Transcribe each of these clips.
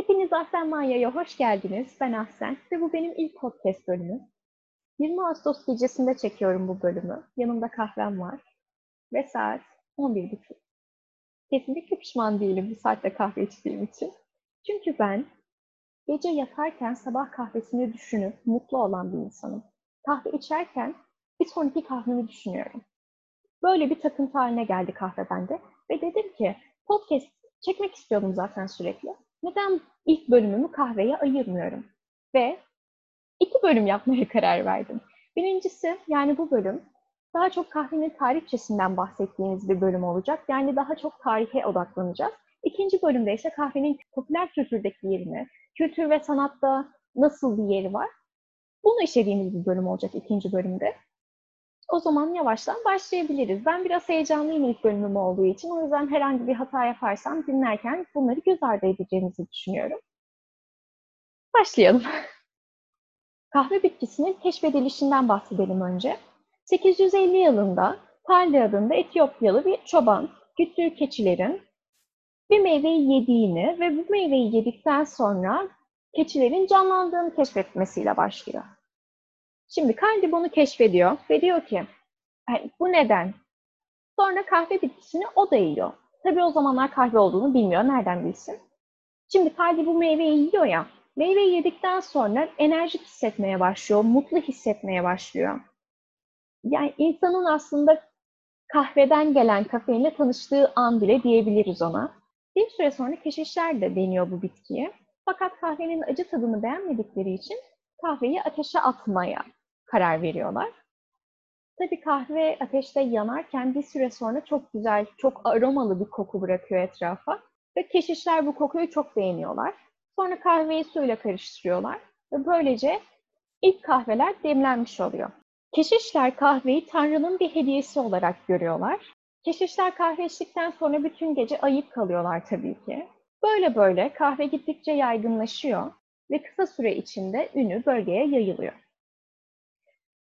Hepiniz Ahsen Manya'ya hoş geldiniz. Ben Ahsen ve bu benim ilk podcast bölümüm. 20 Ağustos gecesinde çekiyorum bu bölümü. Yanımda kahvem var ve saat 11.30. Kesinlikle pişman değilim bu saatte kahve içtiğim için. Çünkü ben gece yatarken sabah kahvesini düşünüp mutlu olan bir insanım. Kahve içerken bir sonraki kahvemi düşünüyorum. Böyle bir takıntı haline geldi kahve bende. Ve dedim ki podcast çekmek istiyordum zaten sürekli. Neden ilk bölümümü kahveye ayırmıyorum? Ve iki bölüm yapmaya karar verdim. Birincisi yani bu bölüm daha çok kahvenin tarihçesinden bahsettiğimiz bir bölüm olacak. Yani daha çok tarihe odaklanacağız. İkinci bölümde ise kahvenin popüler kültürdeki yerini, kültür ve sanatta nasıl bir yeri var? Bunu işlediğimiz bir bölüm olacak ikinci bölümde. O zaman yavaştan başlayabiliriz. Ben biraz heyecanlıyım ilk bölümüm olduğu için. O yüzden herhangi bir hata yaparsam dinlerken bunları göz ardı edeceğinizi düşünüyorum. Başlayalım. Kahve bitkisinin keşfedilişinden bahsedelim önce. 850 yılında Tarli adında Etiyopyalı bir çoban güttüğü keçilerin bir meyveyi yediğini ve bu meyveyi yedikten sonra keçilerin canlandığını keşfetmesiyle başlıyor. Şimdi Kandi bunu keşfediyor ve diyor ki bu neden? Sonra kahve bitkisini o da yiyor. Tabii o zamanlar kahve olduğunu bilmiyor. Nereden bilsin? Şimdi Kandi bu meyveyi yiyor ya. Meyveyi yedikten sonra enerji hissetmeye başlıyor. Mutlu hissetmeye başlıyor. Yani insanın aslında kahveden gelen kafeinle tanıştığı an bile diyebiliriz ona. Bir süre sonra keşişler de deniyor bu bitkiye. Fakat kahvenin acı tadını beğenmedikleri için kahveyi ateşe atmaya karar veriyorlar. Tabii kahve ateşte yanarken bir süre sonra çok güzel, çok aromalı bir koku bırakıyor etrafa. Ve keşişler bu kokuyu çok beğeniyorlar. Sonra kahveyi suyla karıştırıyorlar. Ve böylece ilk kahveler demlenmiş oluyor. Keşişler kahveyi Tanrı'nın bir hediyesi olarak görüyorlar. Keşişler kahve içtikten sonra bütün gece ayık kalıyorlar tabii ki. Böyle böyle kahve gittikçe yaygınlaşıyor ve kısa süre içinde ünü bölgeye yayılıyor.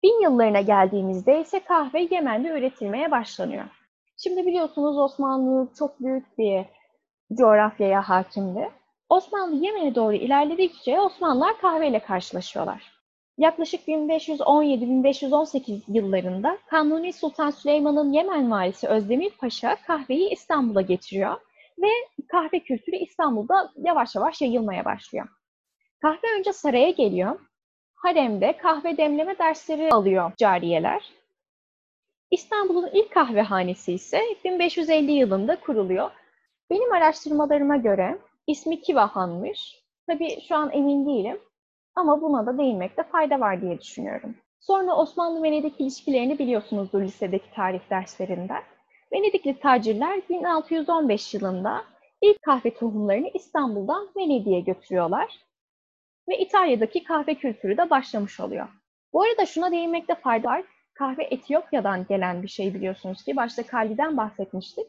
Bin yıllarına geldiğimizde ise kahve Yemen'de üretilmeye başlanıyor. Şimdi biliyorsunuz Osmanlı çok büyük bir coğrafyaya hakimdi. Osmanlı Yemen'e doğru ilerledikçe Osmanlılar kahveyle karşılaşıyorlar. Yaklaşık 1517-1518 yıllarında Kanuni Sultan Süleyman'ın Yemen valisi Özdemir Paşa kahveyi İstanbul'a getiriyor ve kahve kültürü İstanbul'da yavaş yavaş yayılmaya başlıyor. Kahve önce saraya geliyor haremde kahve demleme dersleri alıyor cariyeler. İstanbul'un ilk kahvehanesi ise 1550 yılında kuruluyor. Benim araştırmalarıma göre ismi Kivahan'mış. Tabii şu an emin değilim ama buna da değinmekte fayda var diye düşünüyorum. Sonra Osmanlı-Venedik ilişkilerini biliyorsunuzdur lisedeki tarih derslerinden. Venedikli tacirler 1615 yılında ilk kahve tohumlarını İstanbul'dan Venedik'e götürüyorlar ve İtalya'daki kahve kültürü de başlamış oluyor. Bu arada şuna değinmekte fayda var. Kahve Etiyopya'dan gelen bir şey biliyorsunuz ki. Başta Kaldi'den bahsetmiştik.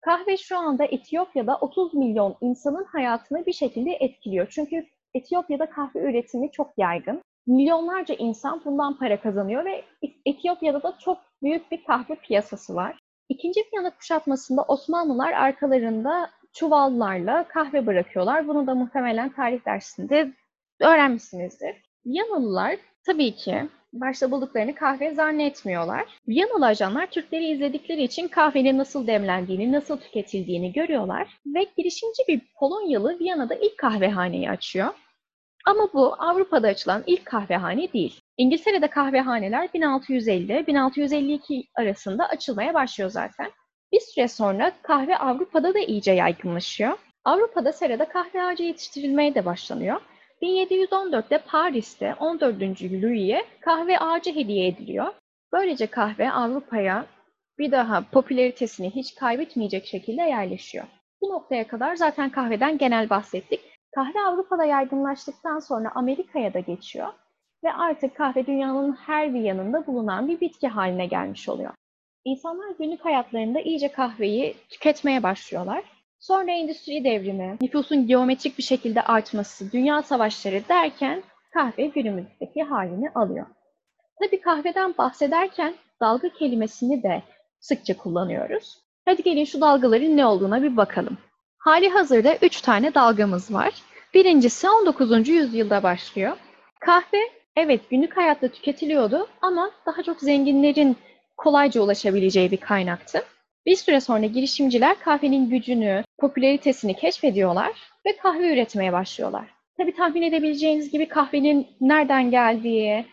Kahve şu anda Etiyopya'da 30 milyon insanın hayatını bir şekilde etkiliyor. Çünkü Etiyopya'da kahve üretimi çok yaygın. Milyonlarca insan bundan para kazanıyor ve Etiyopya'da da çok büyük bir kahve piyasası var. İkinci Viyana kuşatmasında Osmanlılar arkalarında çuvallarla kahve bırakıyorlar. Bunu da muhtemelen tarih dersinde öğrenmişsinizdir. Viyanalılar tabii ki başta bulduklarını kahve zannetmiyorlar. Viyanalı ajanlar Türkleri izledikleri için kahvenin nasıl demlendiğini, nasıl tüketildiğini görüyorlar ve girişimci bir Polonyalı Viyana'da ilk kahvehaneyi açıyor. Ama bu Avrupa'da açılan ilk kahvehane değil. İngiltere'de kahvehaneler 1650-1652 arasında açılmaya başlıyor zaten. Bir süre sonra kahve Avrupa'da da iyice yaygınlaşıyor. Avrupa'da serada kahve ağacı yetiştirilmeye de başlanıyor. 1714'te Paris'te 14. Louis'e kahve ağacı hediye ediliyor. Böylece kahve Avrupa'ya bir daha popülaritesini hiç kaybetmeyecek şekilde yerleşiyor. Bu noktaya kadar zaten kahveden genel bahsettik. Kahve Avrupa'da yaygınlaştıktan sonra Amerika'ya da geçiyor ve artık kahve dünyanın her bir yanında bulunan bir bitki haline gelmiş oluyor. İnsanlar günlük hayatlarında iyice kahveyi tüketmeye başlıyorlar. Sonra endüstri devrimi, nüfusun geometrik bir şekilde artması, dünya savaşları derken kahve günümüzdeki halini alıyor. Tabii kahveden bahsederken dalga kelimesini de sıkça kullanıyoruz. Hadi gelin şu dalgaların ne olduğuna bir bakalım. Hali hazırda üç tane dalgamız var. Birincisi 19. yüzyılda başlıyor. Kahve evet günlük hayatta tüketiliyordu ama daha çok zenginlerin kolayca ulaşabileceği bir kaynaktı. Bir süre sonra girişimciler kahvenin gücünü, popülaritesini keşfediyorlar ve kahve üretmeye başlıyorlar. Tabii tahmin edebileceğiniz gibi kahvenin nereden geldiği,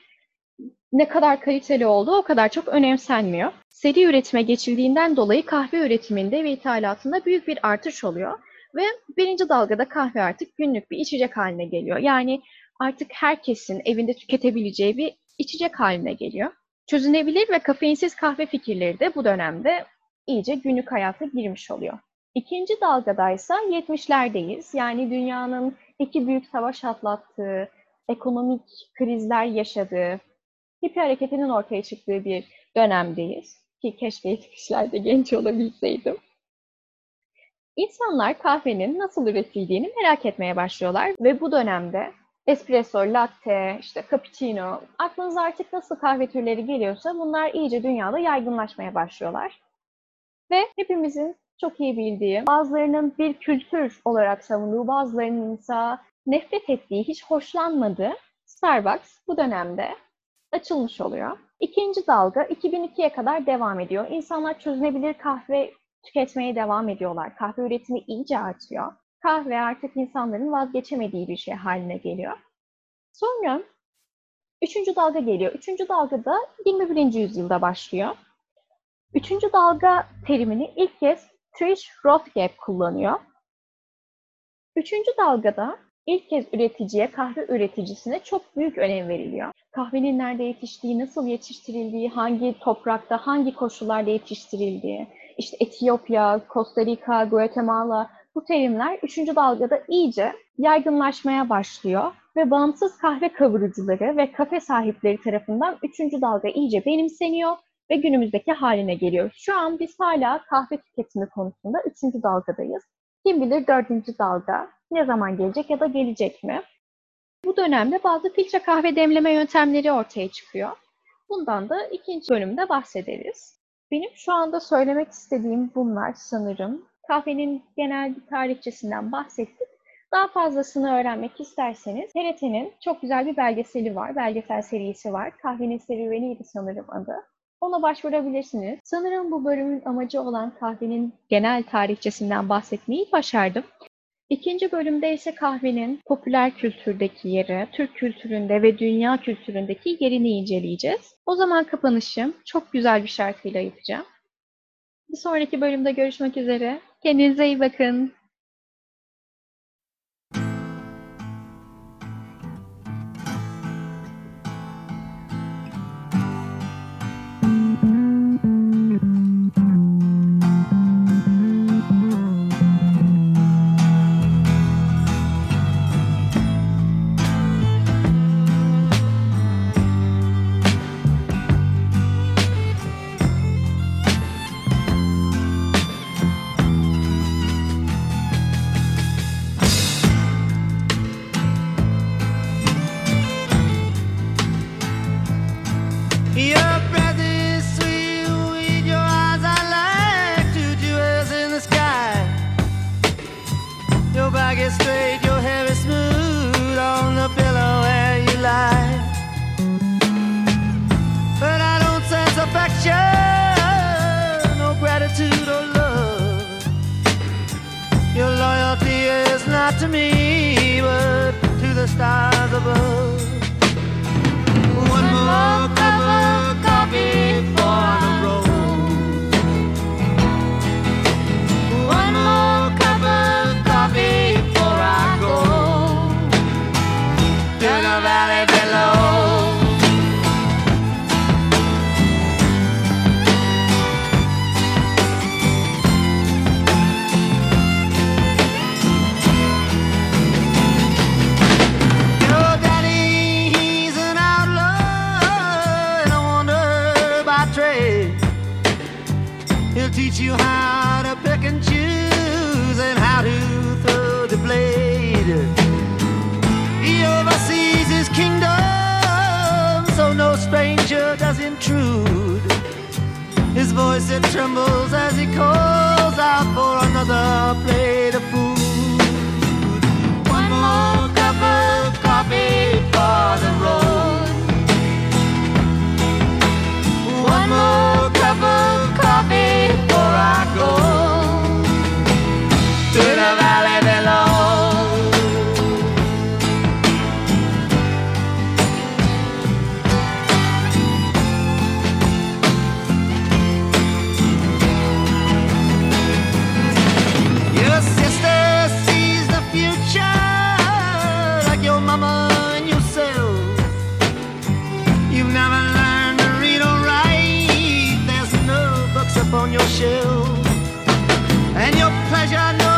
ne kadar kaliteli olduğu o kadar çok önemsenmiyor. Seri üretime geçildiğinden dolayı kahve üretiminde ve ithalatında büyük bir artış oluyor. Ve birinci dalgada kahve artık günlük bir içecek haline geliyor. Yani artık herkesin evinde tüketebileceği bir içecek haline geliyor. Çözünebilir ve kafeinsiz kahve fikirleri de bu dönemde iyice günlük hayata girmiş oluyor. İkinci dalgadaysa 70'lerdeyiz. Yani dünyanın iki büyük savaş atlattığı, ekonomik krizler yaşadığı, hippie hareketinin ortaya çıktığı bir dönemdeyiz. Ki keşke 70'lerde genç olabilseydim. İnsanlar kahvenin nasıl üretildiğini merak etmeye başlıyorlar ve bu dönemde espresso, latte, işte cappuccino, aklınıza artık nasıl kahve türleri geliyorsa bunlar iyice dünyada yaygınlaşmaya başlıyorlar. Ve hepimizin çok iyi bildiği, bazılarının bir kültür olarak savunduğu, bazılarının ise nefret ettiği, hiç hoşlanmadığı Starbucks bu dönemde açılmış oluyor. İkinci dalga 2002'ye kadar devam ediyor. İnsanlar çözünebilir kahve tüketmeye devam ediyorlar. Kahve üretimi iyice artıyor. Kahve artık insanların vazgeçemediği bir şey haline geliyor. Sonra üçüncü dalga geliyor. Üçüncü dalga da 21. yüzyılda başlıyor. Üçüncü dalga terimini ilk kez Trish Rothgap kullanıyor. Üçüncü dalgada ilk kez üreticiye, kahve üreticisine çok büyük önem veriliyor. Kahvenin nerede yetiştiği, nasıl yetiştirildiği, hangi toprakta, hangi koşullarda yetiştirildiği, işte Etiyopya, Costa Rica, Guatemala bu terimler üçüncü dalgada iyice yaygınlaşmaya başlıyor ve bağımsız kahve kavurucuları ve kafe sahipleri tarafından üçüncü dalga iyice benimseniyor ve günümüzdeki haline geliyor. Şu an biz hala kahve tüketimi konusunda üçüncü dalgadayız. Kim bilir dördüncü dalga ne zaman gelecek ya da gelecek mi? Bu dönemde bazı filtre kahve demleme yöntemleri ortaya çıkıyor. Bundan da ikinci bölümde bahsederiz. Benim şu anda söylemek istediğim bunlar sanırım. Kahvenin genel bir tarihçesinden bahsettik. Daha fazlasını öğrenmek isterseniz TRT'nin çok güzel bir belgeseli var. Belgesel serisi var. Kahvenin serüveniydi sanırım adı. Ona başvurabilirsiniz. Sanırım bu bölümün amacı olan kahvenin genel tarihçesinden bahsetmeyi başardım. İkinci bölümde ise kahvenin popüler kültürdeki yeri, Türk kültüründe ve dünya kültüründeki yerini inceleyeceğiz. O zaman kapanışım çok güzel bir şarkıyla yapacağım. Bir sonraki bölümde görüşmek üzere. Kendinize iyi bakın. unstoppable. teach you how to pick and choose and how to throw the blade. He oversees his kingdom, so no stranger does intrude. His voice it trembles as he calls. chill, and your pleasure.